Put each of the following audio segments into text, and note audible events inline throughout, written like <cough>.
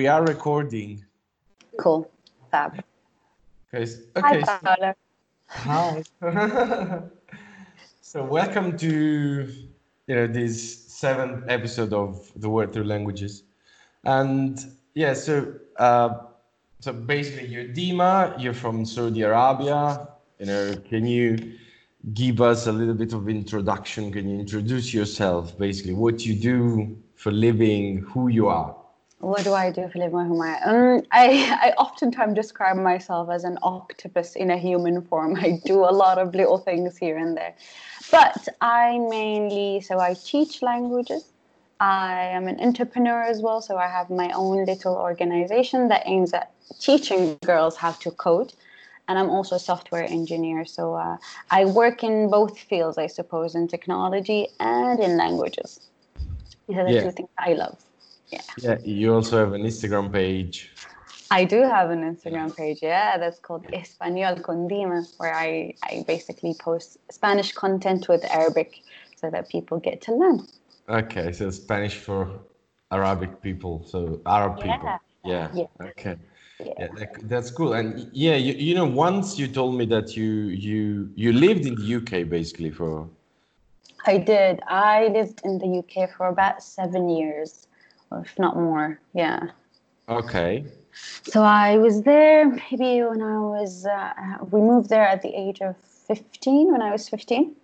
Okay, we are recording. Cool. Fab. Okay, Hi, okay. so- Paola. Hi. <laughs> so welcome to you know this seventh episode of the Word Through Languages, and yeah, so uh, so basically you're Dima, you're from Saudi Arabia. You know, can you give us a little bit of introduction? Can you introduce yourself? Basically, what you do for living, who you are. What do I do for am I? Um, I, <laughs> I oftentimes describe myself as an octopus in a human form. I do a lot of little things here and there. But I mainly, so I teach languages. I am an entrepreneur as well, so I have my own little organization that aims at teaching girls how to code. And I'm also a software engineer, so uh, I work in both fields, I suppose, in technology and in languages. These are the Yeah. two things I love. Yeah. Yeah, you also have an Instagram page. I do have an Instagram page, yeah, that's called Español con Dima, where I, I basically post Spanish content with Arabic so that people get to learn. Okay, so Spanish for Arabic people, so Arab people. Yeah. Yeah. Okay. Yeah. Yeah, that, that's cool. And yeah, you, you know, once you told me that you you you lived in the UK basically for I did. I lived in the UK for about seven years, if not more, yeah. okay. So I was there maybe when I was, uh, we moved there at the age of 15, when I was 15.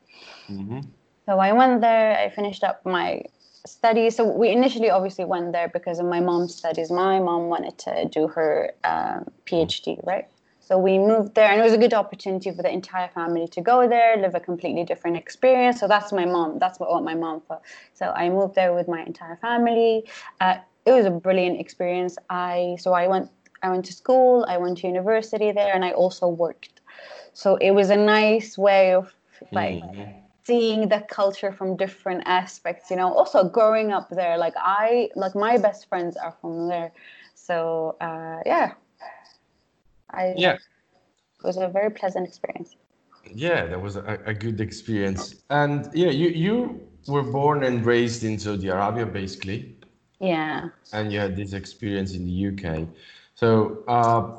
hmm So I went there, I finished up my studies. So we initially obviously went there because of my mom's studies. My mom wanted to do her uh, PhD, right? So we moved there, and it was a good opportunity for the entire family to go there, live a completely different experience. So that's my mom. That's what, what my mom thought. So I moved there with my entire family. Uh, it was a brilliant experience. I so I went I went to school, I went to university there, and I also worked. So it was a nice way of like Mhm. seeing the culture from different aspects you know also growing up there like i like my best friends are from there so uh yeah i Yeah. it was a very pleasant experience Yeah, that was a, a good experience. And yeah, you you were born and raised in Saudi Arabia basically. yeah and you had this experience in the UK. So, uh,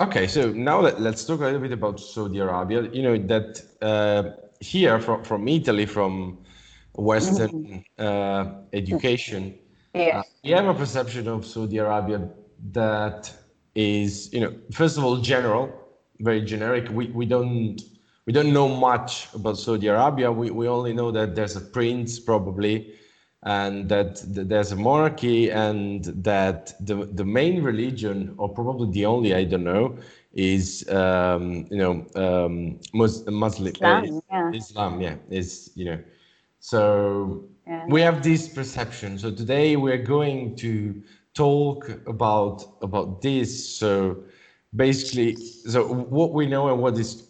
okay, so now let, let's talk a little bit about Saudi Arabia. You know that uh, here from from Italy, from Western uh, education, yeah uh, we have a perception of Saudi Arabia that is, you know, first of all, general, very generic. We we don't we don't know much about Saudi Arabia. We we only know that there's a prince probably, and that th- there's a monarchy, and that the the main religion, or probably the only, I don't know, is um, you know um, Mus- Muslim uh, Islam, yeah. Islam. Yeah, is you know. So Yeah. we have this perception. So today we're going to talk about about this. So basically, so what we know and what is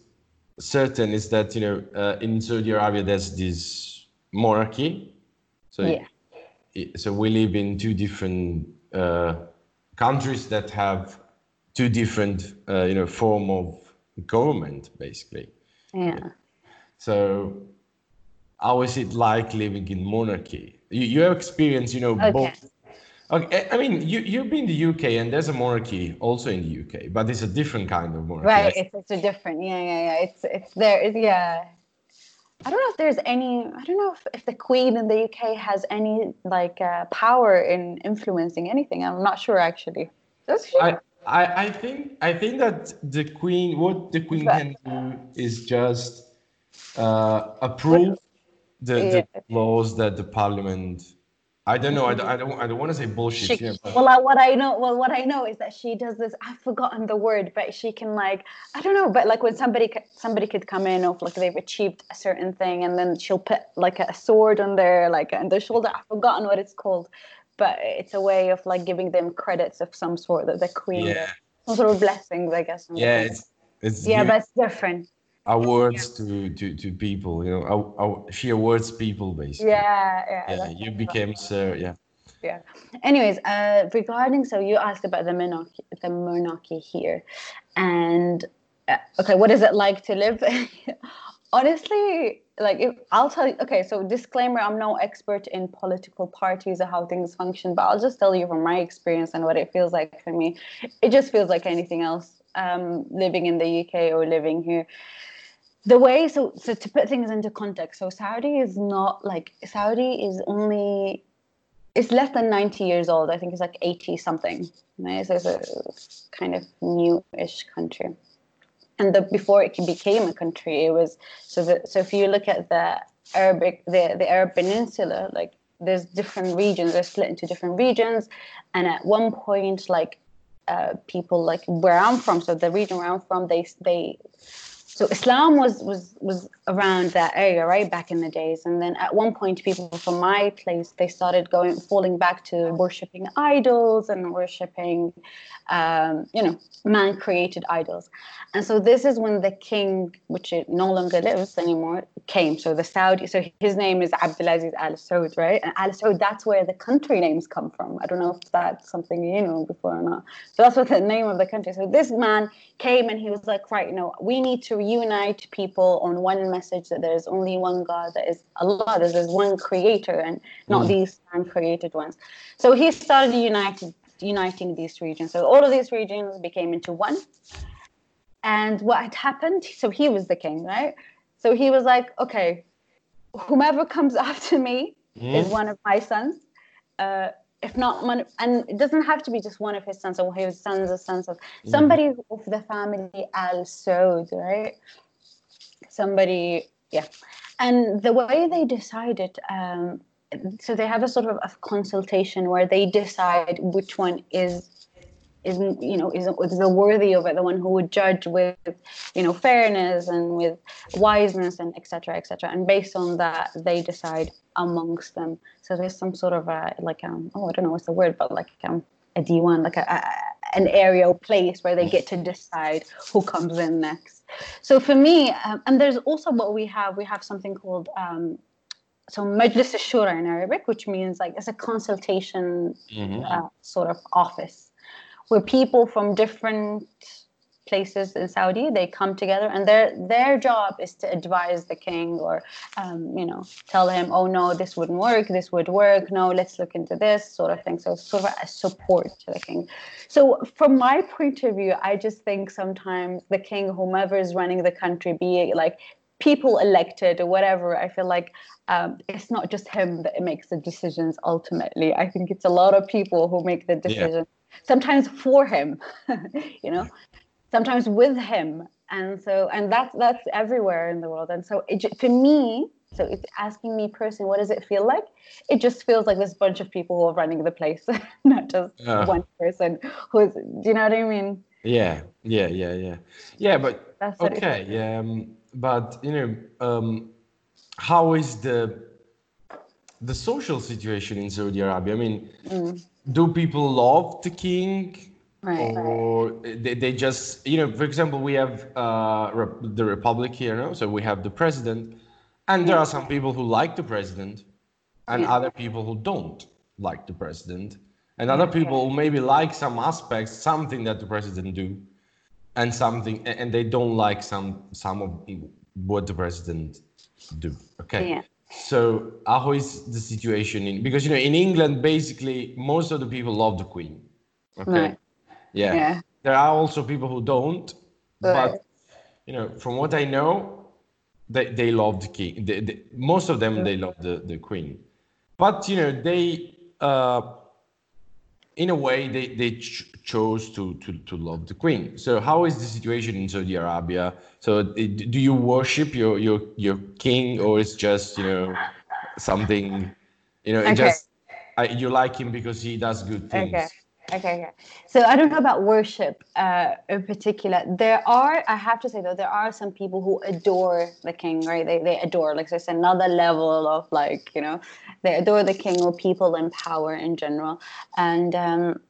certain is that you know uh, in Saudi Arabia there's this monarchy. So Yeah. so we live in two different uh, countries that have two different uh, you know form of government basically. yeah So, how is it like living in monarchy? You, you have experience, you know, Okay. both. Okay, I mean, you you've been in the UK, and there's a monarchy also in the UK, but it's a different kind of monarchy. right it's, it's a different yeah yeah yeah it's it's there it's, yeah i don't know if there's any i don't know if, if the queen in the uk has any like uh, power in influencing anything i'm not sure actually does she I, I, I think I think that the queen, what the queen But- can do is just uh, approve the, the laws that the parliament. I don't know. I don't. I don't, I don't want to say bullshit she, here, but well, what I know, well, what I know is that she does this. I've forgotten the word, but she can like, I don't know, but like when somebody somebody could come in of like they've achieved a certain thing, and then she'll put like a sword on their like on their shoulder. I've forgotten what it's called, but it's a way of like giving them credits of some sort that the queen, yeah, some sort of blessings, I guess. Yeah, it's it's yeah, but it's different. Awards to, to to people. You know, aw- she awards people basically. Yeah, yeah. Yeah, you became sir. Yeah. yeah. Anyways, uh, regarding so you asked about the monarchy, the monarchy here, and uh, okay, what is it like to live? <laughs> Honestly, like if, I'll tell you. Okay, so disclaimer: I'm no expert in political parties or how things function, but I'll just tell you from my experience and what it feels like for me. It just feels like anything else. Um, living in the UK or living here, the way so so to put things into context, so Saudi is not like Saudi is only it's less than 90 years old. I think it's like 80 something. Right? So it's a kind of new-ish country and the, before it became a country, it was so. that so if you look at the Arabic, the the Arab Peninsula, like there's different regions. They're split into different regions, and at one point, like uh, people like where I'm from, so the region where I'm from, they they so Islam was was was around that area, right, back in the days. And then at one point, people from my place they started going falling back to worshiping idols and worshiping, um, you know, man-created idols. And so this is when the king, which no longer lives anymore, came. So the Saudi, so his name is Abdulaziz Al Saud, right? And Al Saud, that's where the country names come from. I don't know if that's something you know before or not. So that's what the name of the country. So this man came and he was like, right, you know, we need to reunite people on one message that there's only one God, that is Allah, there's one creator and not mm. these man-created ones. So he started uniting uniting these regions. So all of these regions became into one. And what had happened, so he was the king, right? So he was like, okay, whomever comes <laughs> after me mm. is one of my sons. Uh, if not one, and it doesn't have to be just one of his sons or his sons or sons of mm-hmm. somebody mm. of the family Al Saud, right? Somebody, yeah. And the way they decided, um, so they have a sort of a consultation where they decide which one is is you know is, is the worthy of it the one who would judge with you know fairness and with wiseness and etc etc and based on that they decide amongst them. So there's some sort of a like um oh i don't know what's the word but like um a diwan like a, a an area or place where they get to decide who comes in next so for me um, and there's also what we have we have something called um, so Majlis al-Shura in Arabic, which means like it's a consultation mm-hmm. uh, sort of office where people from different places in Saudi they come together and their their job is to advise the king or um, you know tell him oh no this wouldn't work this would work no let's look into this sort of thing. So sort of a support to the king. So from my point of view I just think sometimes the king whomever is running the country be it like people elected or whatever I feel like um, it's not just him that makes the decisions ultimately. I think it's a lot of people who make the decisions yeah sometimes for him <laughs> you know sometimes with him. And so and that's that's everywhere in the world. And so it, for me so it's asking me personally what does it feel like? It just feels like this bunch of people who are running the place <laughs> not just uh, one person who's do you know what i mean? Yeah yeah yeah yeah. Yeah but that's okay yeah um, but you know um, how is the the social situation in saudi arabia? I mean mm. do people love the king Right. or they, they just you know for example we have uh, rep- the republic here no? so we have the president and there are some people who like the president and yeah. other people who don't like the president and other people who maybe like some aspects something that the president do and something and they don't like some some of what the president do okay yeah. So how is the situation in because you know in England basically most of the people love the Queen. Okay. Right. Yeah. yeah. There are also people who don't, right. but you know from what I know, they they love the King. They, they, most of them they love the the Queen, but you know they uh, in a way they they ch- chose to, to to love the Queen. So how is the situation in Saudi Arabia? So do you worship your your your king, or it's just you know something, you know, okay. just uh, you like him because he does good things? Okay. Okay, okay. So I don't know about worship uh, in particular. There are, I have to say though, there are some people who adore the king, right? They, they adore, like, there's another level of like, you know, they adore the king or people in power in general. And um,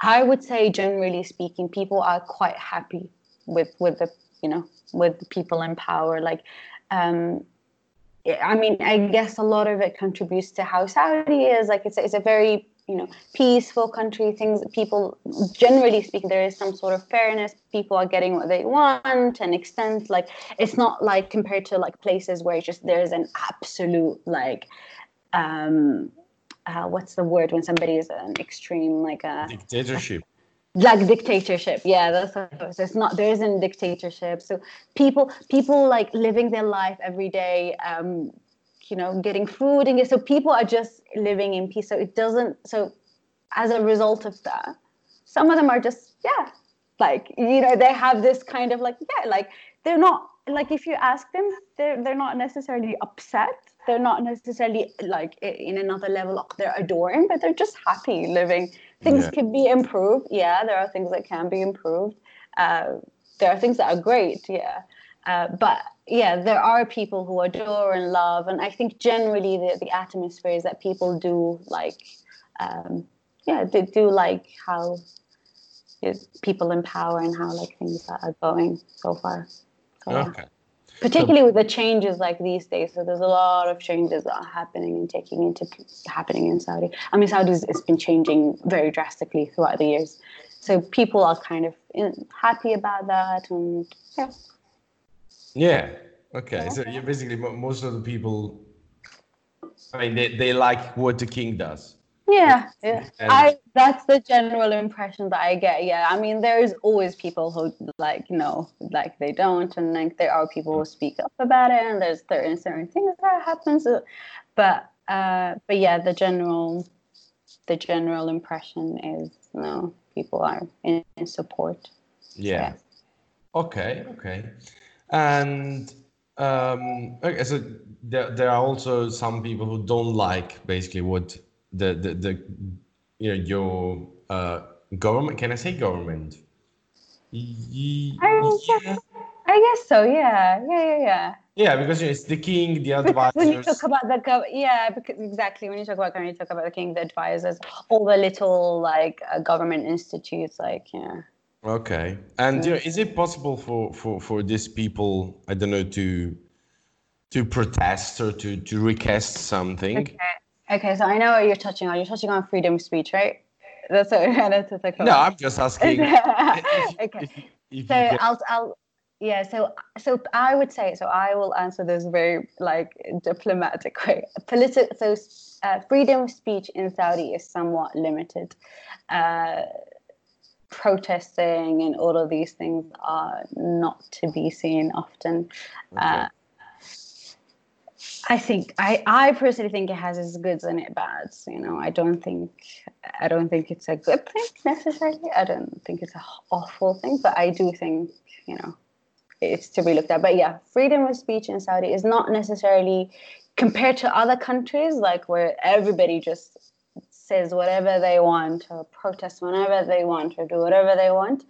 I would say, generally speaking, people are quite happy with with the you know with the people in power like um i mean i guess a lot of it contributes to how saudi is like it's, it's a very you know peaceful country things people generally speaking there is some sort of fairness. People are getting what they want and extent like it's not like compared to like places where it's just there's an absolute like um uh, what's the word when somebody is an extreme like a dictatorship. Like dictatorship. Yeah that's what it it's not there isn't dictatorship. So people people like living their life every day um you know getting food and so people are just living in peace. So it doesn't so as a result of that some of them are just yeah like you know they have this kind of like yeah like they're not like if you ask them they're they're not necessarily upset. They're not necessarily like in another level they're adoring but they're just happy living. Things yeah. can be improved. Yeah there are things that can be improved. Uh, there are things that are great. Yeah. Uh, but yeah there are people who adore and love and i think generally the, the atmosphere is that people do like um, yeah they do like how people in power and how like things are going so far so, okay. Yeah particularly with the changes like these days. So there's a lot of changes that are happening and taking into happening in Saudi. I mean, Saudi's it's been changing very drastically throughout the years. So people are kind of in, happy about that, and yeah. Yeah. Okay. So yeah, basically most of the people. I mean, they, they like what the king does yeah, yeah. I that's the general impression that I get. Yeah, I mean, there's always people who like you know, like they don't, and like there are people who speak up about it, and there's certain certain things that happens, but uh, but yeah, the general the general impression is you know people are in, in support. Yeah. So, Okay. Okay. And um, okay, so there there are also some people who don't like basically what the the, the you know your uh, government. Can I say government? I, yeah. I guess so. Yeah. Yeah. Yeah. Yeah. Yeah, because you know, it's the king, the advisors. when you talk about the gov, yeah, because exactly when you talk about when you talk about the king, the advisors, all the little like uh, government institutes, like yeah. Okay, and you know, is it possible for for for these people, I don't know, to to protest or to to request something? Okay. Okay, so I know what you're touching on. You're touching on freedom of speech, right? That's what I wanted to talk about. No, I'm just asking. <laughs> okay. If, if so I'll, I'll, yeah. So, so I would say. So I will answer this very like diplomatic way. Political. So uh, freedom of speech in Saudi is somewhat limited. Uh, protesting and all of these things are not to be seen often. Okay. Uh, I think I, I personally think it has its goods and its bads. You know, I don't think I don't think it's a good thing necessarily. I don't think it's an awful thing, but I do think you know it's to be looked at. But yeah, freedom of speech in Saudi is not necessarily compared to other countries, like where everybody just says whatever they want or protest whenever they want or do whatever they want.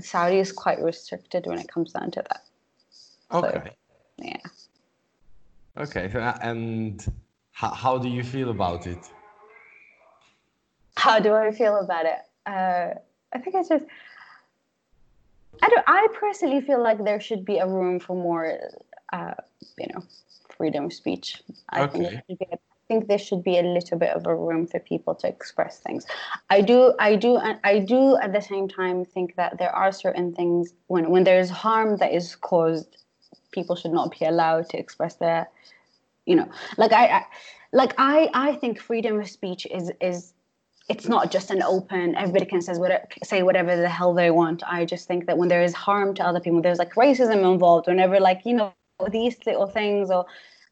Saudi is quite restricted when it comes down to that. Okay. So, yeah. Okay, and how, how do you feel about it? How do I feel about it? Uh, I think it's just. I don't. I personally feel like there should be a room for more, uh, you know, freedom of speech. I okay. think I think there should be a little bit of a room for people to express things. I do. I do. I do. At the same time, think that there are certain things when when there's harm that is caused people should not be allowed to express their you know like I, I like i i think freedom of speech is is it's not just an open everybody can says say whatever the hell they want i just think that when there is harm to other people there's like racism involved whenever like you know these little things or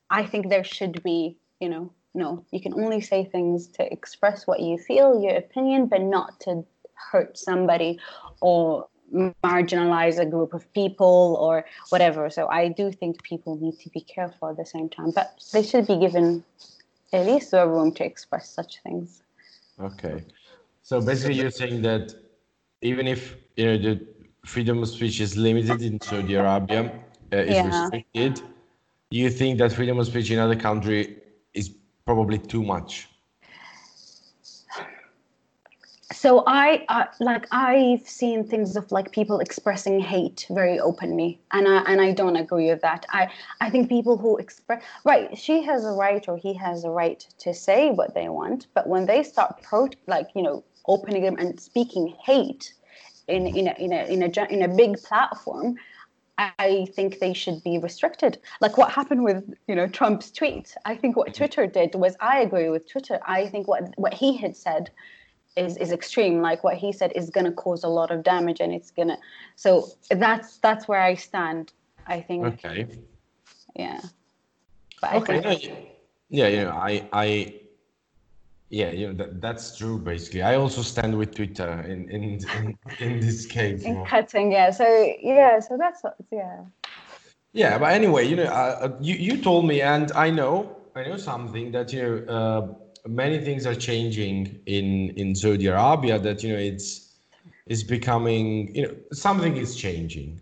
i think there should be you know no you can only say things to express what you feel your opinion but not to hurt somebody or marginalize a group of people or whatever. So I do think people need to be careful at the same time, but they should be given at least a room to express such things. Okay. So basically, you're saying that even if you know the freedom of speech is limited in Saudi Arabia, uh, is yeah. restricted, you think that freedom of speech in other country probably too much? so I uh, like I've seen things of like people expressing hate very openly, and I and I don't agree with that. I I think people who express right, she has a right or he has a right to say what they want, but when they start pro like you know opening them and speaking hate in in a in a in a, in a big platform, I think they should be restricted. Like what happened with you know Trump's tweet. I think what mm-hmm. Twitter did was I agree with Twitter. I think what what he had said is is extreme like what he said is going to cause a lot of damage and it's going to so that's that's where i stand i think okay yeah but okay think, yeah you know i i yeah you know that, that's true basically i also stand with twitter in in in, in this case in cutting yeah so yeah so that's yeah yeah but anyway you know uh, uh, you you told me and i know i know something that you know uh, many things are changing in in Saudi Arabia that you know it's it's becoming you know something is changing.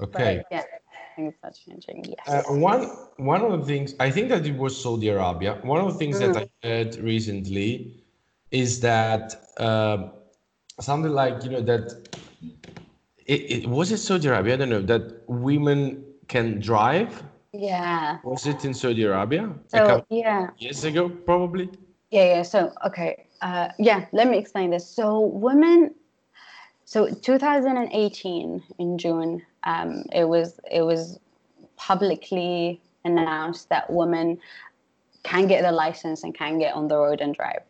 Okay. Right. Yeah. Things are changing. Yes. Uh, one one of the things I think that it was Saudi Arabia. One of the things mm. that I heard recently is that uh, something like you know that it, it was it Saudi Arabia. I don't know that women can drive. Yeah. Was it in Saudi Arabia? So yeah. Years ago, probably. Yeah, yeah. So, okay. Uh, yeah, let me explain this. So, women. So, 2018 in June, um, it was it was publicly announced that women can get the license and can get on the road and drive.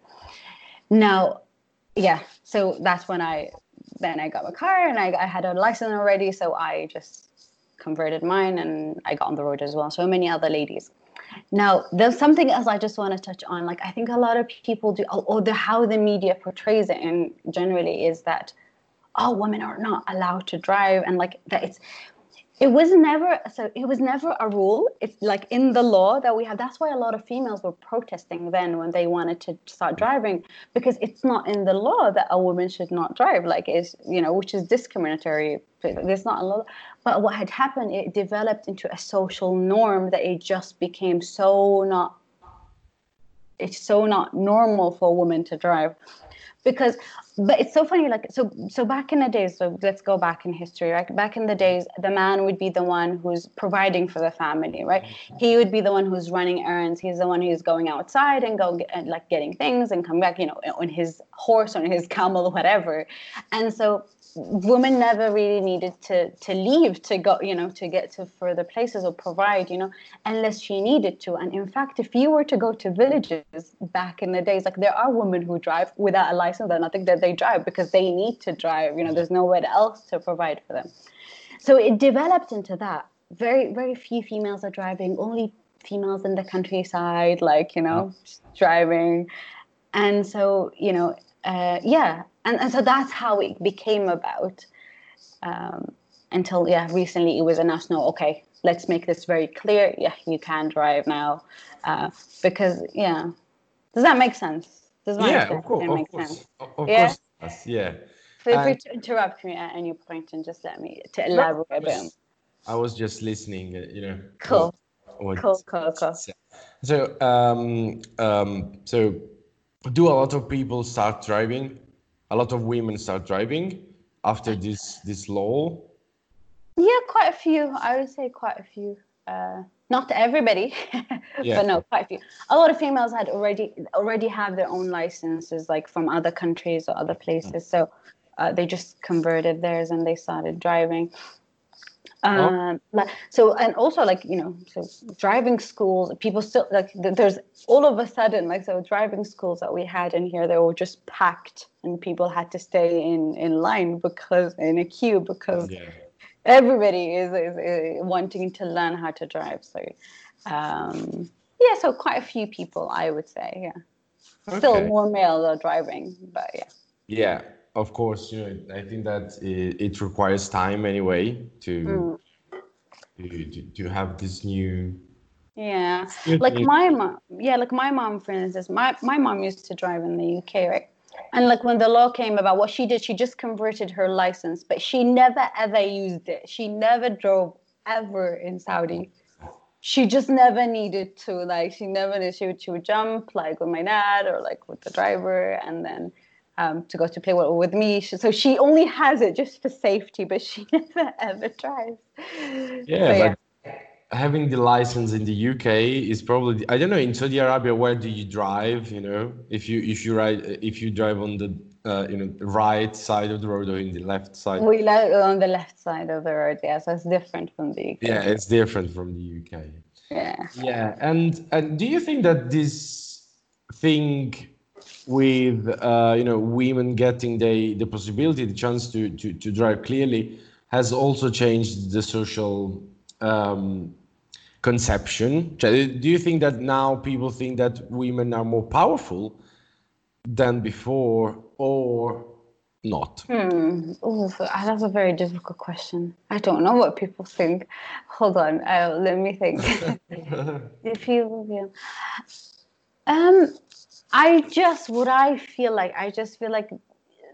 Now, yeah. So that's when I then I got my car and I, I had a license already. So I just converted mine and I got on the road as well. So many other ladies. Now, there's something else I just want to touch on. Like, I think a lot of people do, or the how the media portrays it, and generally is that, oh, women are not allowed to drive, and like that it's it was never so it was never a rule. It's like in the law that we have that's why a lot of females were protesting then when they wanted to start driving because it's not in the law that a woman should not drive like is you know which is discriminatory. There's not a law. But what had happened it developed into a social norm that it just became so not it's so not normal for a woman to drive because but it's so funny like so so back in the days so let's go back in history right? Back in the days the man would be the one who's providing for the family right? He would be the one who's running errands. He's the one who's going outside and go and like getting things and come back you know on his horse on his <laughs> camel whatever. And so women never really needed to to leave to go you know to get to further places or provide you know unless she needed to. And in fact if you were to go to villages back in the days like there are women who drive without a license. And nothing that they drive because they need to drive you know there's nowhere else to provide for them. So it developed into that. Very very few females are driving only females in the countryside like you know driving. And so you know uh, yeah and, and so that's how it became about um, until yeah recently it was a national. okay let's make this very clear. Yeah you can drive now. Uh, because yeah. Does that make sense? Does my yeah of course, make of course. sense? Of yeah? course yeah. Feel free to interrupt me at any point and just let me to elaborate no, a bit I was just listening uh, you know cool. what, cool cool cool. So um um so do a lot of people start driving a lot of women start driving after this this law? Yeah, quite a few. I would say quite a few. Uh, not everybody, <laughs> yeah. but no, quite a few. A lot of females had already already have their own licenses, like from other countries or other places. So uh, they just converted theirs and they started driving. Um, oh. so and also like you know so driving schools people still like there's all of a sudden like so driving schools that we had in here they were just packed and people had to stay in in line because in a queue because yeah. everybody is, is, is, wanting to learn how to drive. So um, yeah so quite a few people i would say yeah. Still more male are driving but yeah. Yeah of course, you know, I think that it, it requires time anyway to, mm. to, to have this new. Yeah, like my mom. Yeah, like my mom, for instance, my my mom used to drive in the UK, right? And like when the law came about, what she did, she just converted her license, but she never ever used it. She never drove ever in Saudi. She just never needed to. Like she never did. She would she would jump like with my dad or like with the driver, and then um, to go to play with, with me. So she only has it just for safety, but she <laughs> never ever drives. Yeah, so, but having the license in the UK is probably I don't know in Saudi Arabia where do you drive? You know, if you if you ride if you drive on the uh, you know right side of the road or in the left side. We live on the left side of the road. Yeah, so it's different from the UK. Yeah, it's different from the UK. Yeah. Yeah, and and do you think that this thing with uh, you know women getting the the possibility, the chance to to to drive clearly, has also changed the social um, conception. Do you think that now people think that women are more powerful than before, or not? Hmm. Ooh, that's a very difficult question. I don't know what people think. Hold on, uh, let me think. <laughs> if you, um, I just what I feel like. I just feel like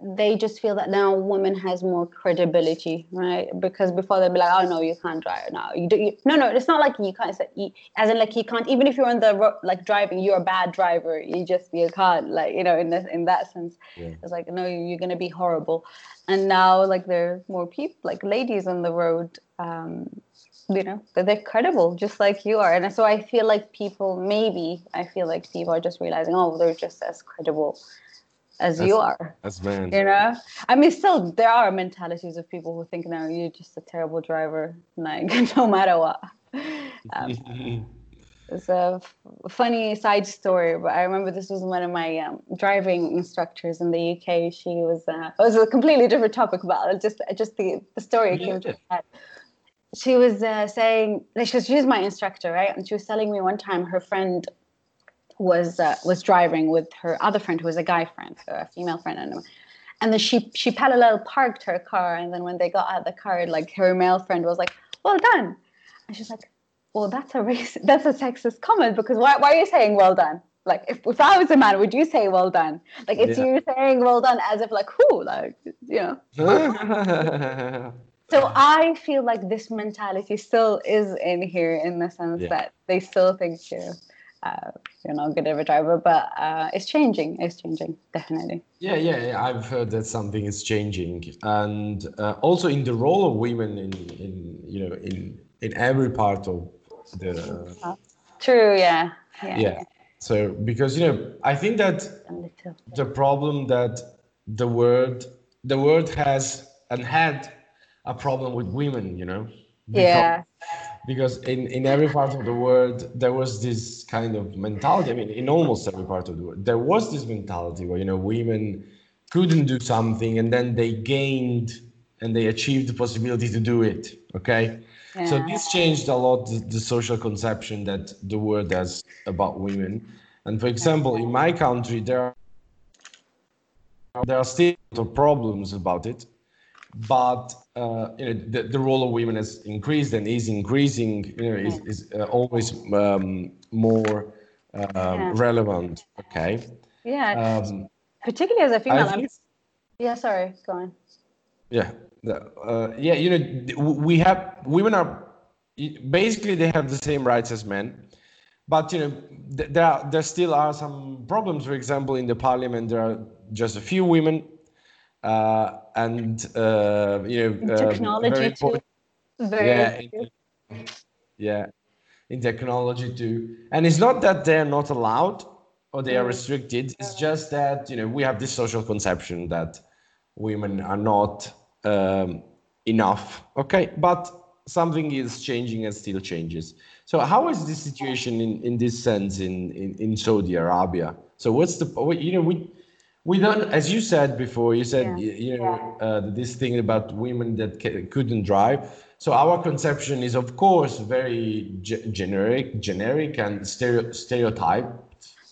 they just feel that now women has more credibility, right? Because before they'd be like, "Oh no, you can't drive now." You do. You, no, no, it's not like you can't. You, as in, like you can't. Even if you're on the road, like driving, you're a bad driver. You just you can't. Like you know, in this in that sense, yeah. it's like no, you're gonna be horrible. And now, like there are more people, like ladies on the road. Um, you know that they're credible just like you are and so i feel like people maybe i feel like people are just realizing oh they're just as credible as, you are. As man. You know? I mean, still, there are mentalities of people who think, no, you're just a terrible driver, like, <laughs> no matter what. Um, <laughs> it's a f- funny side story, but I remember this was one of my um, driving instructors in the UK. She was, uh, it was a completely different topic, but just, just the, the story yeah. came to head. She was uh, saying, like, she was, she was my instructor, right? And she was telling me one time her friend was uh, was driving with her other friend who was a guy friend, a female friend, and and then she she parallel parked her car, and then when they got out of the car, like her male friend was like, "Well done," and she's like, "Well, that's a race, <laughs> that's a sexist comment because why why are you saying well done?" Like if, if I was a man, would you say well done? Like it's yeah. you saying well done as if like who, like you know. <laughs> so I feel like this mentality still is in here in the sense yeah. that they still think you know, uh, you're not good of a driver, but uh, it's changing. It's changing, definitely. Yeah, yeah, yeah, I've heard that something is changing, and uh, also in the role of women in, in you know, in in every part of the. True. Yeah. Yeah. yeah. So because you know, I think that the problem that the world the word has and had a problem with women, you know. yeah. Because in, in every part of the world there was this kind of mentality. I mean in almost every part of the world there was this mentality where you know women couldn't do something and then they gained and they achieved the possibility to do it okay? Yeah. so this changed a lot the, the, social conception that the world has about women. And for example in my country there are there are still problems about it but uh, you know the, the role of women has increased and is increasing you know is, is uh, always um, more um, yeah. relevant. Okay. Yeah. Um, particularly as a female yeah sorry. Go on. Yeah. Uh, yeah you know we have women are basically they have the same rights as men but you know there are, there still are some problems. For example in the parliament there are just a few women uh, and uh, you know um, technology too. Yeah, in, yeah, in technology too. And it's not that they're not allowed or they are mm. restricted. It's just that you know we have this social conception that women are not um, enough. Okay, but something is changing and still changes. So how is this situation in, in this sense in, in, in Saudi Arabia? So what's the you know we we don't as you said before you said yeah. you know uh, this thing about women that couldn't drive. So our conception is of course very generic generic and stereo- stereotyped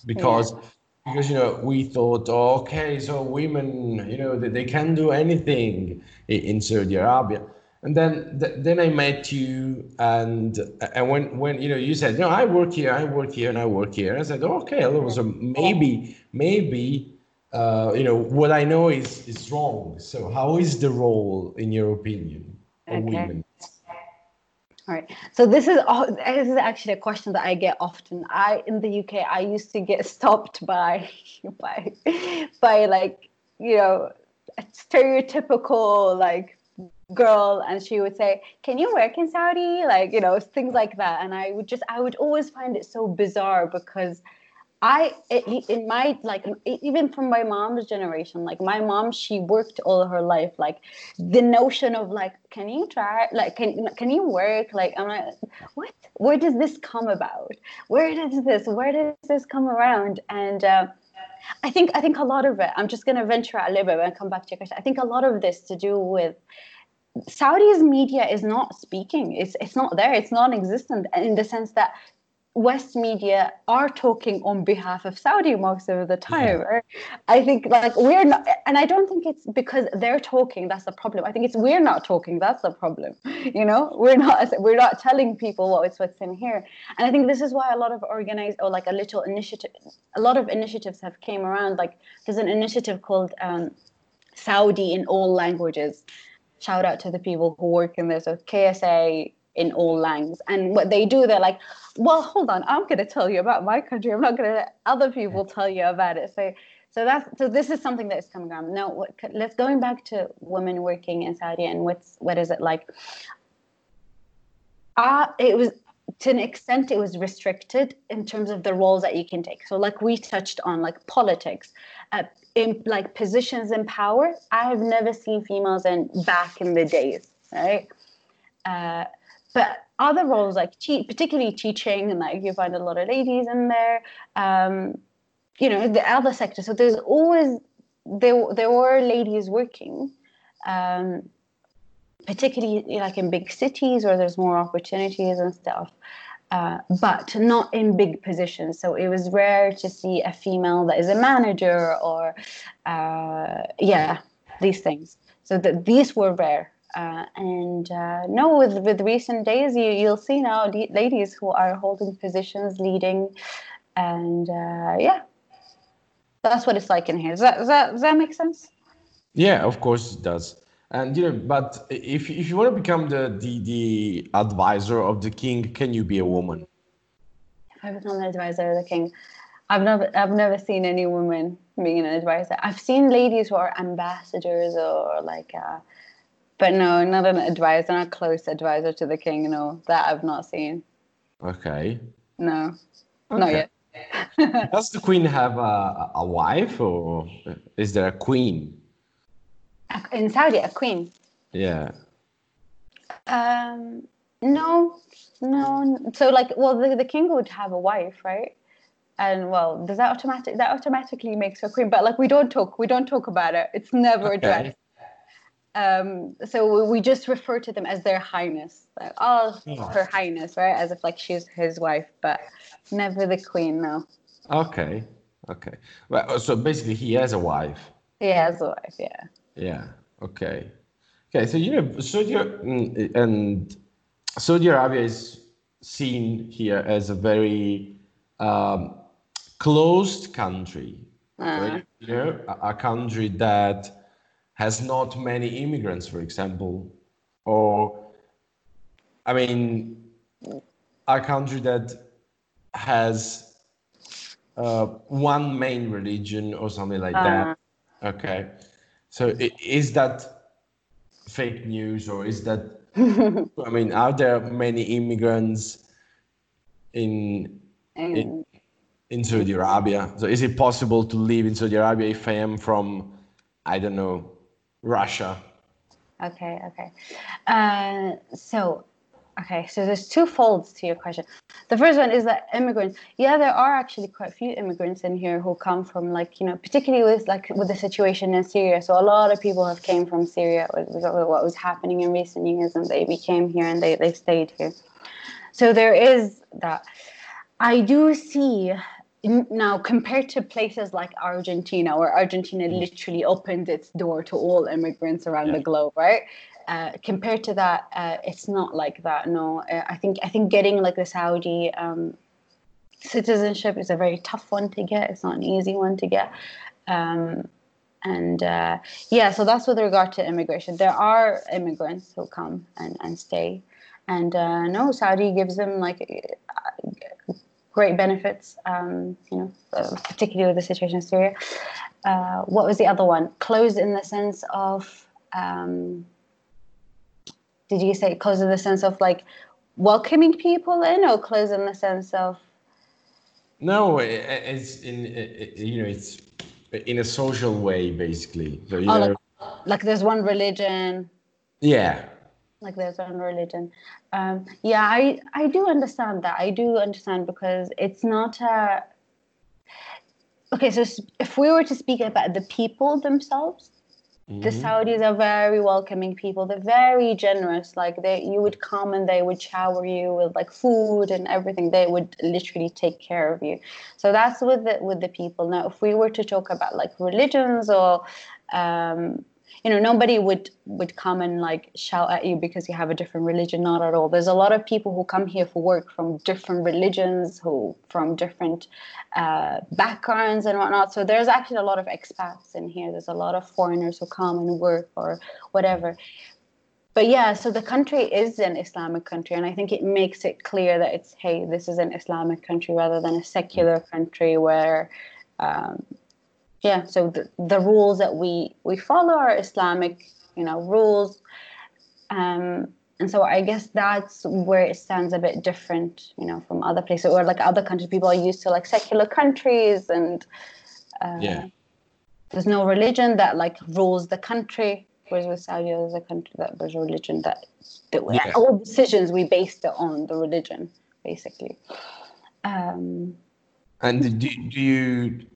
because yeah. because you know we thought oh, okay so women you know they, they can do anything in saudi arabia. And then th- then i met you and and when when you know you said no i work here i work here and i work here. I said okay so maybe maybe uh, you know, what I know is is wrong. So, how is the role, in your opinion, of okay. women? All right. So this is oh, this is actually a question that I get often. I in the UK, I used to get <laughs> stopped by by by like you know, a stereotypical like girl and she would say can you work in saudi like you know things like that and i would just i would always find it so bizarre because I in my like even from my mom's generation, like my mom, she worked all her life. Like the notion of like, can you try? Like, can can you work? Like, I'm like, what? Where does this come about? Where does this? Where does this come around? And uh, I think I think a lot of it. I'm just gonna venture out a little bit and come back to your question. I think a lot of this to do with Saudi's media is not speaking. It's it's not there. It's non-existent in the sense that West media are talking on behalf of Saudi most of the time. Yeah. I think like we're not, and I don't think it's because they're talking that's the problem. I think it's we're not talking that's the problem. You know, we're not <laughs> we're not telling people what it's what's in here. And I think this is why a lot of organized or like a little initiative, a lot of initiatives have came around. Like there's an initiative called um, Saudi in all languages. Shout out to the people who work in this. So KSA in all languages. And what they do, they're like, well, hold on, I'm going to tell you about my country. I'm not going to let other people tell you about it. So, so that's so. This is something that is coming around. Now, what, let's going back to women working in Saudi and what's what is it like? Uh, it was to an extent it was restricted in terms of the roles that you can take. So, like we touched on, like politics, uh, in like positions in power. I have never seen females in back in the days, right? Uh, but other roles like te- particularly teaching and like you find a lot of ladies in there um, you know the other sector so there's always there there were ladies working um, particularly like in big cities where there's more opportunities and stuff uh, but not in big positions. So it was rare to see a female that is a manager or, uh, yeah, these things. So that these were rare. Uh, and uh, no, with, with recent days, you, you'll see now the ladies who are holding positions, leading, and uh, yeah, that's what it's like in here. Does that, does that, does that make sense? Yeah, of course it does. And you know, but if if you want to become the the, the advisor of the king, can you be a woman? If I become the advisor of the king, I've never I've never seen any woman being an advisor. I've seen ladies who are ambassadors or like uh, but no, not an advisor, not a close advisor to the king. No, that I've not seen. Okay. No, okay. not yet. <laughs> Does the queen have a, a wife, or is there a queen? In Saudi, a queen. Yeah. Um. No, no. So, like, well, the, the king would have a wife, right? and well does that automatic that automatically makes her queen but like we don't talk we don't talk about it it's never okay. addressed um, so we just refer to them as their highness. Like, oh, her highness, right? As if like she's his wife, but never the queen, no. Okay, okay. Well, so basically, he has a wife. He has a wife, yeah. Yeah. Okay. Okay. So you know, Saudi mm, and Saudi Arabia is seen here as a very um, closed country. Uh. Right? You know, a, a country that has not many immigrants, for example, or I mean, a country that has uh, one main religion or something like uh. that. Okay, so is that fake news or is that? <laughs> I mean, are there many immigrants in in, in Saudi Arabia? So is it possible to live in Saudi Arabia if I am from, I don't know, Russia. Okay, okay. Uh, so, okay, so there's two folds to your question. The first one is that immigrants. Yeah, there are actually quite a few immigrants in here who come from like you know, particularly with like with the situation in Syria. So a lot of people have came from Syria with, with what was happening in recent years, and they became here and they they stayed here. So there is that. I do see now compared to places like argentina where argentina mm. literally opened its door to all immigrants around yeah. the globe right? Uh, compared to that uh, it's not like that no. Uh, i think i think getting like the saudi um, citizenship is a very tough one to get. It's not an easy one to get. Um, and uh, yeah so that's with regard to immigration. There are immigrants who come and, and stay. And uh, no saudi gives them like great benefits, um, you know, uh, particularly with the situation in Syria. uh, what was the other one? Closed in the sense of, um, did you say closed in the sense of like welcoming people in, or closed in the sense of? No, it's in you know it's in a social way basically. So, oh, know, like, like there's one religion. Yeah. Like there's one religion. Um, yeah, I I do understand that. I do understand because it's not a okay, so if we were to speak about the people themselves, mm-hmm. the Saudis are very welcoming people. They're very generous. Like they, you would come and they would shower you with like food and everything. They would literally take care of you. So that's with the with the people. Now, if we were to talk about like religions or um, you know nobody would would come and like shout at you because you have a different religion. Not at all. There's a lot of people who come here for work from different religions who from different uh, backgrounds and whatnot. So there's actually a lot of expats in here. There's a lot of foreigners who come and work or whatever. But yeah so the country is an islamic country and i think it makes it clear that it's hey this is an islamic country rather than a secular country where um, yeah so the, the rules that we we follow are islamic you know rules. Um and so i guess that's where it stands a bit different you know from other places or like other countries. People are used to like secular countries and uh, yeah. there's no religion that like rules the country whereas with saudi there's a country that there's a religion that, that yeah. all decisions we based it on the religion basically. Um and do, do you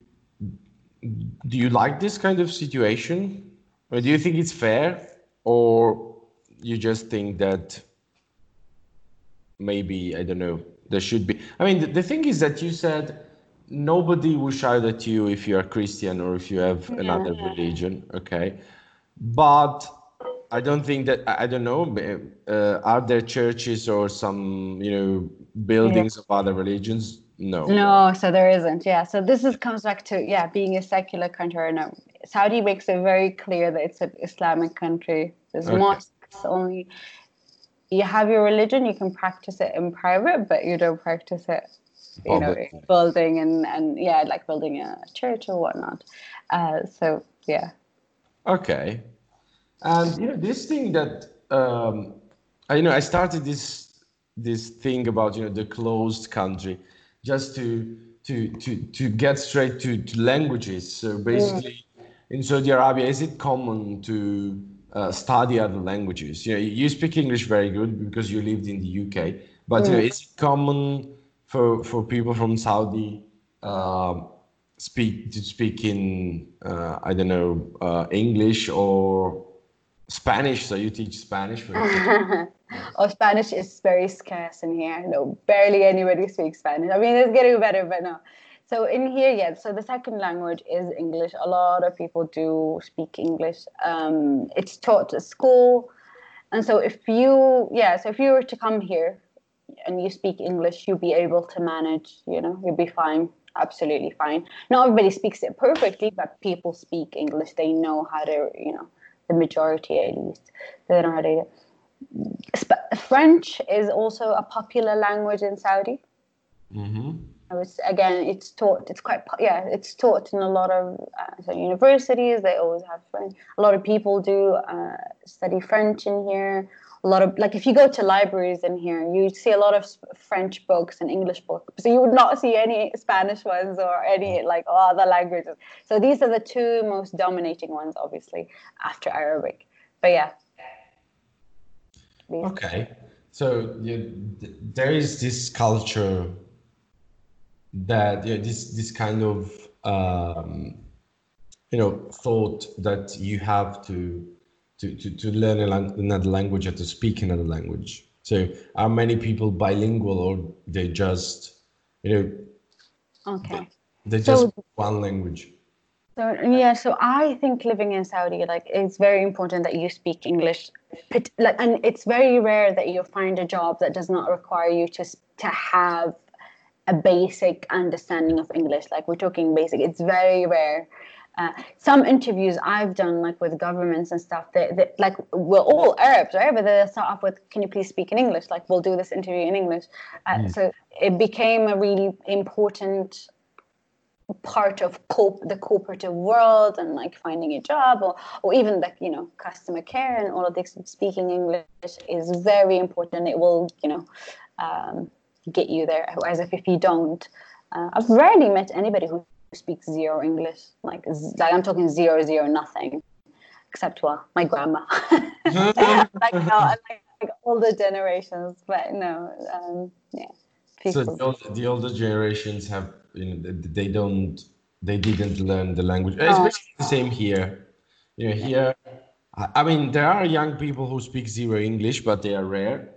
do you like this kind of situation or do you think it's fair or you just think that maybe i don't know there should be i mean the, the thing is that you said nobody will shout at you if you're christian or if you have yeah. another religion okay but i don't think that i don't know uh, are there churches or some you know buildings yeah. of other religions no. No, so there isn't. Yeah. So this is comes back to yeah, being a secular country. No, Saudi makes it very clear that it's an Islamic country. There's okay. mosques only. You have your religion, you can practice it in private, but you don't practice it, you oh, know, building and and yeah, like building a church or whatnot. Uh, so yeah. Okay, and you know this thing that um, I you know I started this this thing about you know the closed country just to to to to get straight to, to languages. So basically, yeah. in Saudi Arabia, is it common to uh, study other languages? You know, you speak English very good because you lived in the UK, but yeah. you know, is it common for for people from Saudi uh, speak to speak in uh, I don't know uh, English or Spanish? So you teach Spanish, for <laughs> oh, Spanish is very scarce in here. No, barely anybody speaks Spanish. I mean, it's getting better, but no. So in here, yeah. So the second language is English. A lot of people do speak English. Um, it's taught at school, and so if you, yeah, so if you were to come here and you speak English, you'll be able to manage. You know, you'll be fine, absolutely fine. Not everybody speaks it perfectly, but people speak English. They know how to, you know, the majority at least. They know how French is also a popular language in Saudi. Mm-hmm. Was, again, it's taught. It's quite yeah. It's taught in a lot of uh, so universities. They always have French. A lot of people do uh, study French in here. A lot of like if you go to libraries in here, you see a lot of French books and English books. So you would not see any Spanish ones or any like other languages. So these are the two most dominating ones, obviously, after Arabic. But yeah, Okay, so you, there is this culture that yeah, this this kind of um, you know thought that you have to to to, to learn another language or to speak another language. So are many people bilingual or they just you know okay they just so, one language? So yeah, so I think living in Saudi, like, it's very important that you speak English. Like, and it's very rare that you find a job that does not require you to to have a basic understanding of English. Like we're talking basic. It's very rare. Uh, some interviews I've done, like with governments and stuff, that, that like we're all Arabs, right? But they start off with, "Can you please speak in English?" Like we'll do this interview in English. Uh, mm. So it became a really important part of co- the cooperative world and like finding a job or, or even the you know customer care and all of this speaking english is very important it will you know um, get you there as if if you don't uh, i've rarely met anybody who speaks zero english like like i'm talking zero zero nothing except well my grandma <laughs> like, <laughs> no, like, like older generations but no um, yeah people. so the older, the older generations have you know they don't they didn't learn the language oh. especially the same here you know here i mean there are young people who speak zero english but they are rare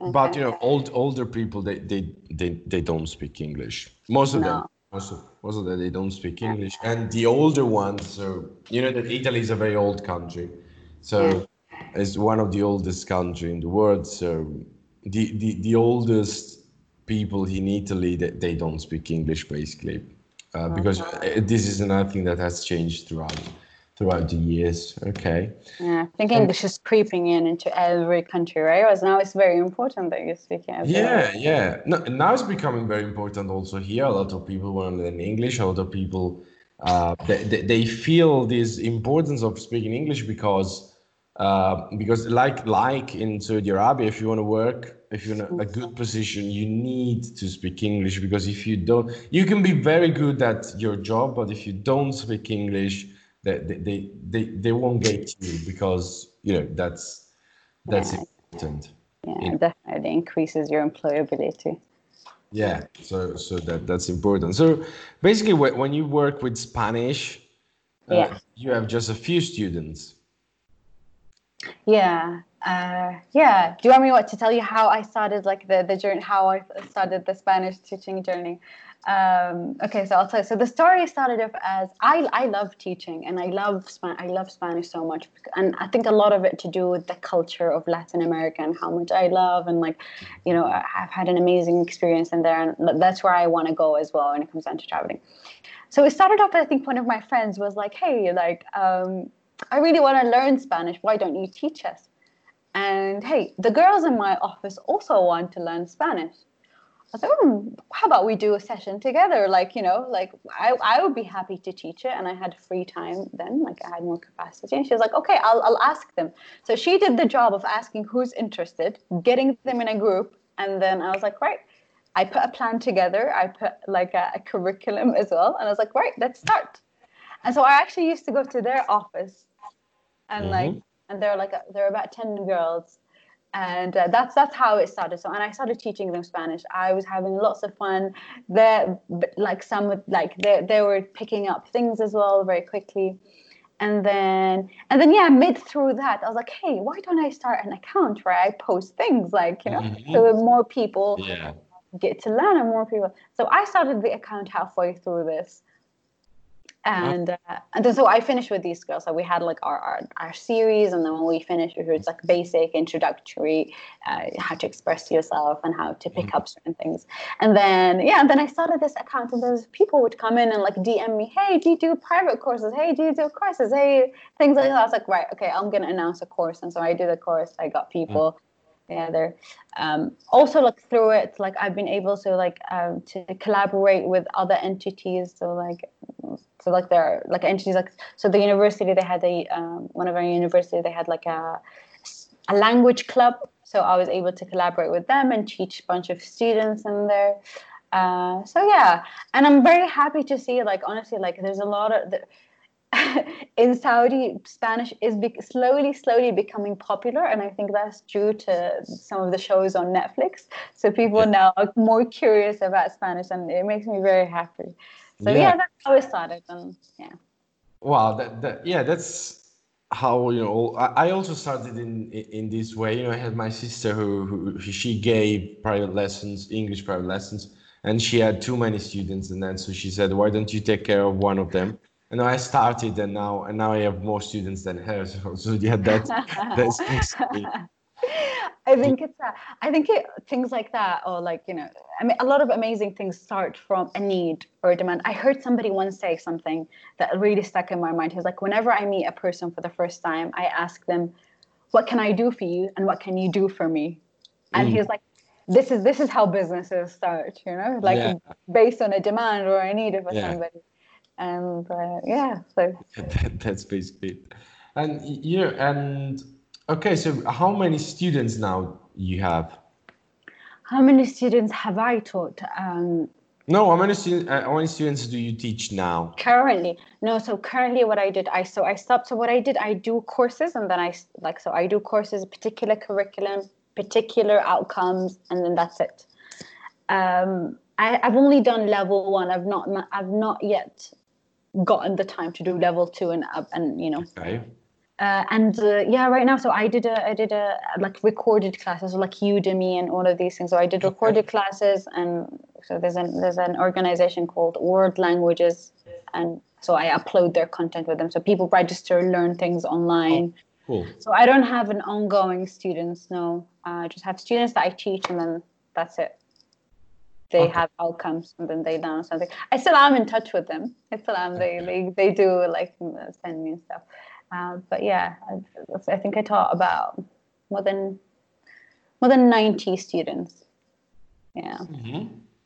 okay. but you know old older people they they they, they don't speak english most of no. them most of them they don't speak english. And the older ones so you know that italy is a very old country. So yeah. it's one of the oldest country in the world. So the the, the oldest people in Italy that they don't speak English basically, uh, because okay. this is another thing that has changed throughout throughout the years. Okay. Yeah, I think English is creeping in into every country, right? Because now it's very important that you speak it. Yeah, yeah. No, now it's becoming very important also here. A lot of people want to learn English. A lot of people uh, they, they feel this importance of speaking English because uh, because like like in Saudi Arabia, if you want to work, if you're in a good position, you need to speak English because if you don't, you can be very good at your job, but if you don't speak English, they they they, they won't get <laughs> you because you know that's that's yeah. important. Yeah, definitely increases your employability. Yeah, so so that that's important. So basically, when you work with Spanish, uh, yeah. you have just a few students yeah. Uh, yeah. Do you want me what to tell you how I started like the the journey, how I started the Spanish teaching journey? Um, okay, so I'll tell you. So the story started off as I I love teaching and I love Span I love Spanish so much, and I think a lot of it to do with the culture of Latin America and how much I love and like, you know, I've had an amazing experience in there, and that's where I want to go as well when it comes down to traveling. So it started off. I think one of my friends was like, "Hey, like." Um, I really want to learn Spanish. Why don't you teach us? And hey, the girls in my office also want to learn Spanish. I thought, hmm, how about we do a session together? Like, you know, like I, I would be happy to teach it. And I had free time then, like I had more capacity. And she was like, okay, I'll, I'll ask them. So she did the job of asking who's interested, getting them in a group. And then I was like, right, I put a plan together. I put like a, a curriculum as well. And I was like, right, let's start. And so I actually used to go to their office, and mm-hmm. like, and they're like, there are about ten girls, and uh, that's that's how it started. So, and I started teaching them Spanish. I was having lots of fun. They like some like they they were picking up things as well very quickly. And then, and then, yeah, mid through that, I was like, hey, why don't I start an account where I post things like, you know, mm-hmm. so more people yeah. get to learn and more people. So I started the account halfway through this and uh, and then so I finished with these girls. So we had like our, our, our series, and then when we finished, it was like basic introductory, uh, how to express yourself and how to pick mm-hmm. up certain things. And then yeah, and then I started this account, and those people would come in and like DM me, hey, do you do private courses? Hey, do you do courses? Hey, things like that. I was like, right, okay, I'm gonna announce a course, and so I did a course. I got people. Mm-hmm together. Um, also, like through it, like I've been able to like um, to collaborate with other entities. So like, so like there are like entities like so the university they had a um, one of our university they had like a a language club. So I was able to collaborate with them and teach a bunch of students in there. Uh, so yeah, and I'm very happy to see like honestly like there's a lot of. The, <laughs> in Saudi, Spanish is be- slowly, slowly becoming popular, and I think that's due to some of the shows on Netflix. So people yeah. now are more curious about Spanish, and it makes me very happy. So yeah, yeah that's how it started, and yeah. Wow, that, that yeah, that's how you know. I, I also started in in this way. You know, I had my sister who, who she gave private lessons, English private lessons, and she had too many students, and then so she said, "Why don't you take care of one of them?" And I started and now and now I have more students than her. <laughs> So, so yeah, that's that's basically. <laughs> I think it's that. I think it, things like that, or like you know, I mean, a lot of amazing things start from a need or a demand. I heard somebody once say something that really stuck in my mind. He was like, whenever I meet a person for the first time, I ask them, "What can I do for you?" and "What can you do for me?" And mm. he was like, this is this is how businesses start you know like Yeah. based on a demand or a need of Yeah. somebody and uh, yeah so <laughs> That, that's basically it. And you know, and okay, so how many students now you have? how many students have i taught um, No, how many students? Uh, how many students do you teach now? currently no so currently what i did i so i stopped so what i did i do courses and then i like so i do courses particular curriculum particular outcomes and then that's it um I, i've only done level one i've not i've not yet gotten the time to do level two and up and you know. Okay. uh, and uh, yeah right now so i did a i did a like recorded classes like udemy and all of these things. So i did recorded classes and so there's an there's an organization called world languages and so i upload their content with them. So people register learn things online. Cool. so i don't have an ongoing students no. I just have students that i teach and then that's it they Okay. have outcomes and then they learn something i still am in touch with them. I still am they they, they do like send me stuff. Uh, but yeah I, I think i taught about more than more than 90 students. Yeah.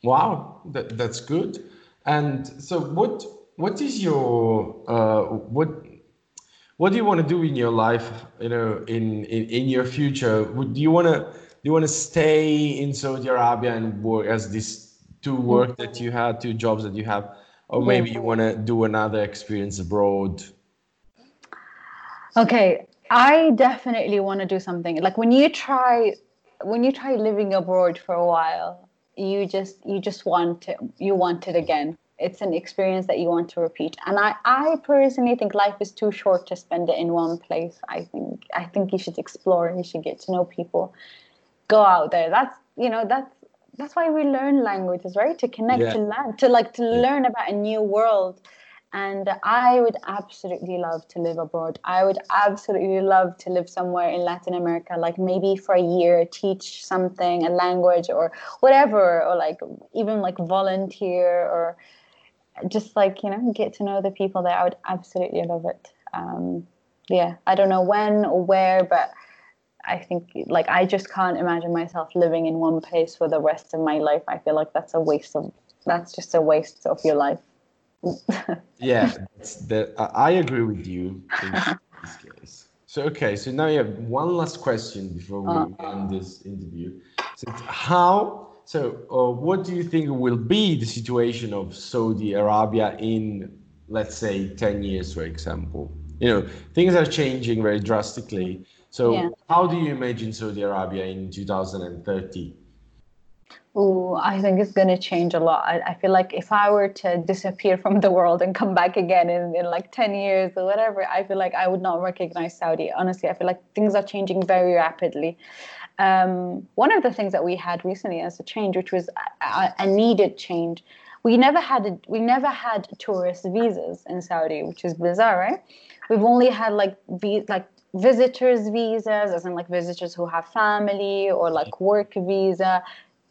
Wow, that, that's good. And so, what what is your uh, what what do you want to do in your life? You know, in in, in your future, would do you want to you want to stay in Saudi Arabia and work as this two mm-hmm. work that you had, two jobs that you have, or maybe you want to do another experience abroad? Okay, I definitely want to do something. Like when you try when you try living abroad for a while, you just you just want it you want it again. It's an experience that you want to repeat. And I I personally think life is too short to spend it in one place. I think I think you should explore, you should get to know people. Go out there. That's you know, that's that's why we learn languages, right? To connect, Yeah. to learn, to like to learn about a new world. And I would absolutely love to live abroad. I would absolutely love to live somewhere in Latin America, like maybe for a year, teach something, a language or whatever, or like even like volunteer or just like, you know, get to know the people there. I would absolutely love it. Um, yeah, I don't know when or where, but I think like I just can't imagine myself living in one place for the rest of my life. I feel like that's a waste of that's just a waste of your life. <laughs> Yeah, the, I agree with you in <laughs> this case. So okay, so now you have one last question before we end this interview. So how? So uh, what do you think will be the situation of Saudi Arabia in, let's say, ten years, for example? You know, things are changing very drastically. So Yeah. how do you imagine Saudi Arabia in 2030? Ooh, I think it's going to change a lot. I, I feel like if I were to disappear from the world and come back again in, in like 10 years or whatever, I feel like I would not recognize Saudi. Honestly, I feel like things are changing very rapidly. Um, one of the things that we had recently as a change, which was a, a, needed change, we never had a, we never had tourist visas in Saudi, which is bizarre, right? We've only had like vi- like visitors visas, as in like visitors who have family or mm-hmm. like work visa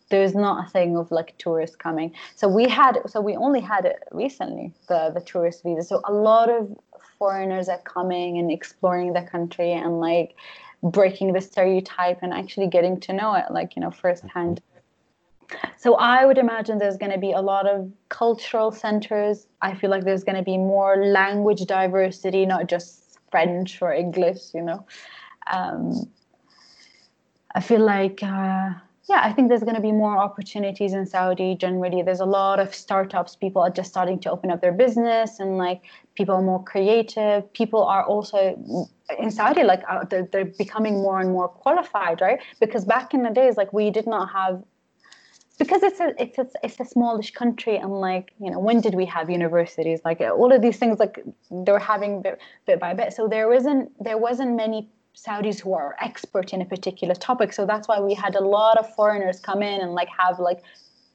there's not a thing of like tourists coming. So we had, so we only had it recently, the the tourist visa. So a lot of foreigners are coming and exploring the country and like breaking the stereotype and actually getting to know it, like you know, firsthand. Mm-hmm. So I would imagine there's going to be a lot of cultural centers. I feel like there's going to be more language diversity, not just French or English, you know. Um, I feel like, uh, yeah, I think there's going to be more opportunities in Saudi generally. There's a lot of startups. People are just starting to open up their business and like people are more creative. People are also in Saudi, like uh, they're, they're becoming more and more qualified, right? Because back in the days, like we did not have because it's a it's a, it's a smallish country and like you know when did we have universities? Like all of these things like they were having bit, bit by bit. So there wasn't there wasn't many saudis who are expert in a particular topic. So that's why we had a lot of foreigners come in and like have like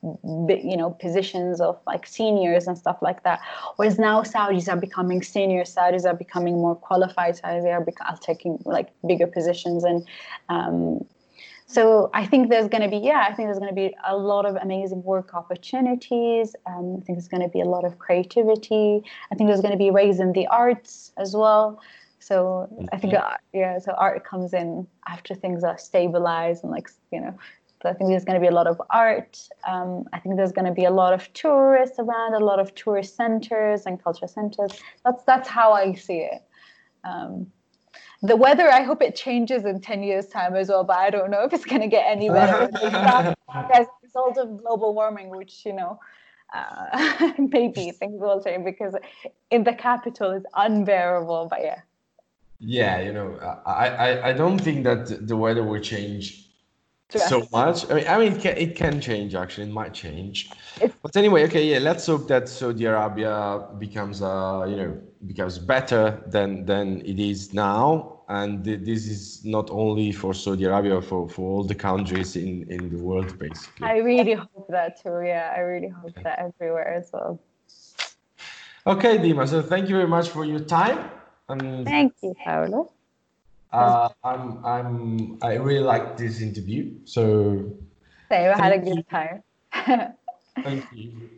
you know positions of like seniors and stuff like that. Whereas now saudis are becoming seniors saudis are becoming more qualified saudis are bec- taking like bigger positions and um, so I think there's going to be, yeah, I think there's going to be a lot of amazing work opportunities. Um, I think there's going to be a lot of creativity. I think there's going to be raising the arts as well. So I think, uh, yeah, so art comes in after things are stabilized and like, you know, So I think there's going to be a lot of art. Um, I think there's going to be a lot of tourists around, a lot of tourist centers and cultural centers. That's that's how I see it. Um, the weather, I hope it changes in 10 years' time as well, but I don't know if it's going to get any better <laughs> as a result of global warming, which, you know, uh, <laughs> maybe things will change because in the capital is unbearable. But yeah. Yeah, you know, I, I, I don't think that the weather will change so much. I mean, I mean, it can, it can change actually. It might change. It's, but anyway, okay, yeah. Let's hope that Saudi Arabia becomes, uh, you know, becomes better than than it is now. And this is not only for Saudi Arabia, for for all the countries in in the world, basically. I really hope that too. Yeah, I really hope that everywhere as well. Okay, Dima. So thank you very much for your time. And thank you, Paolo. Uh, I'm, I'm, I really like this interview. So. I had a good time. <laughs> thank you.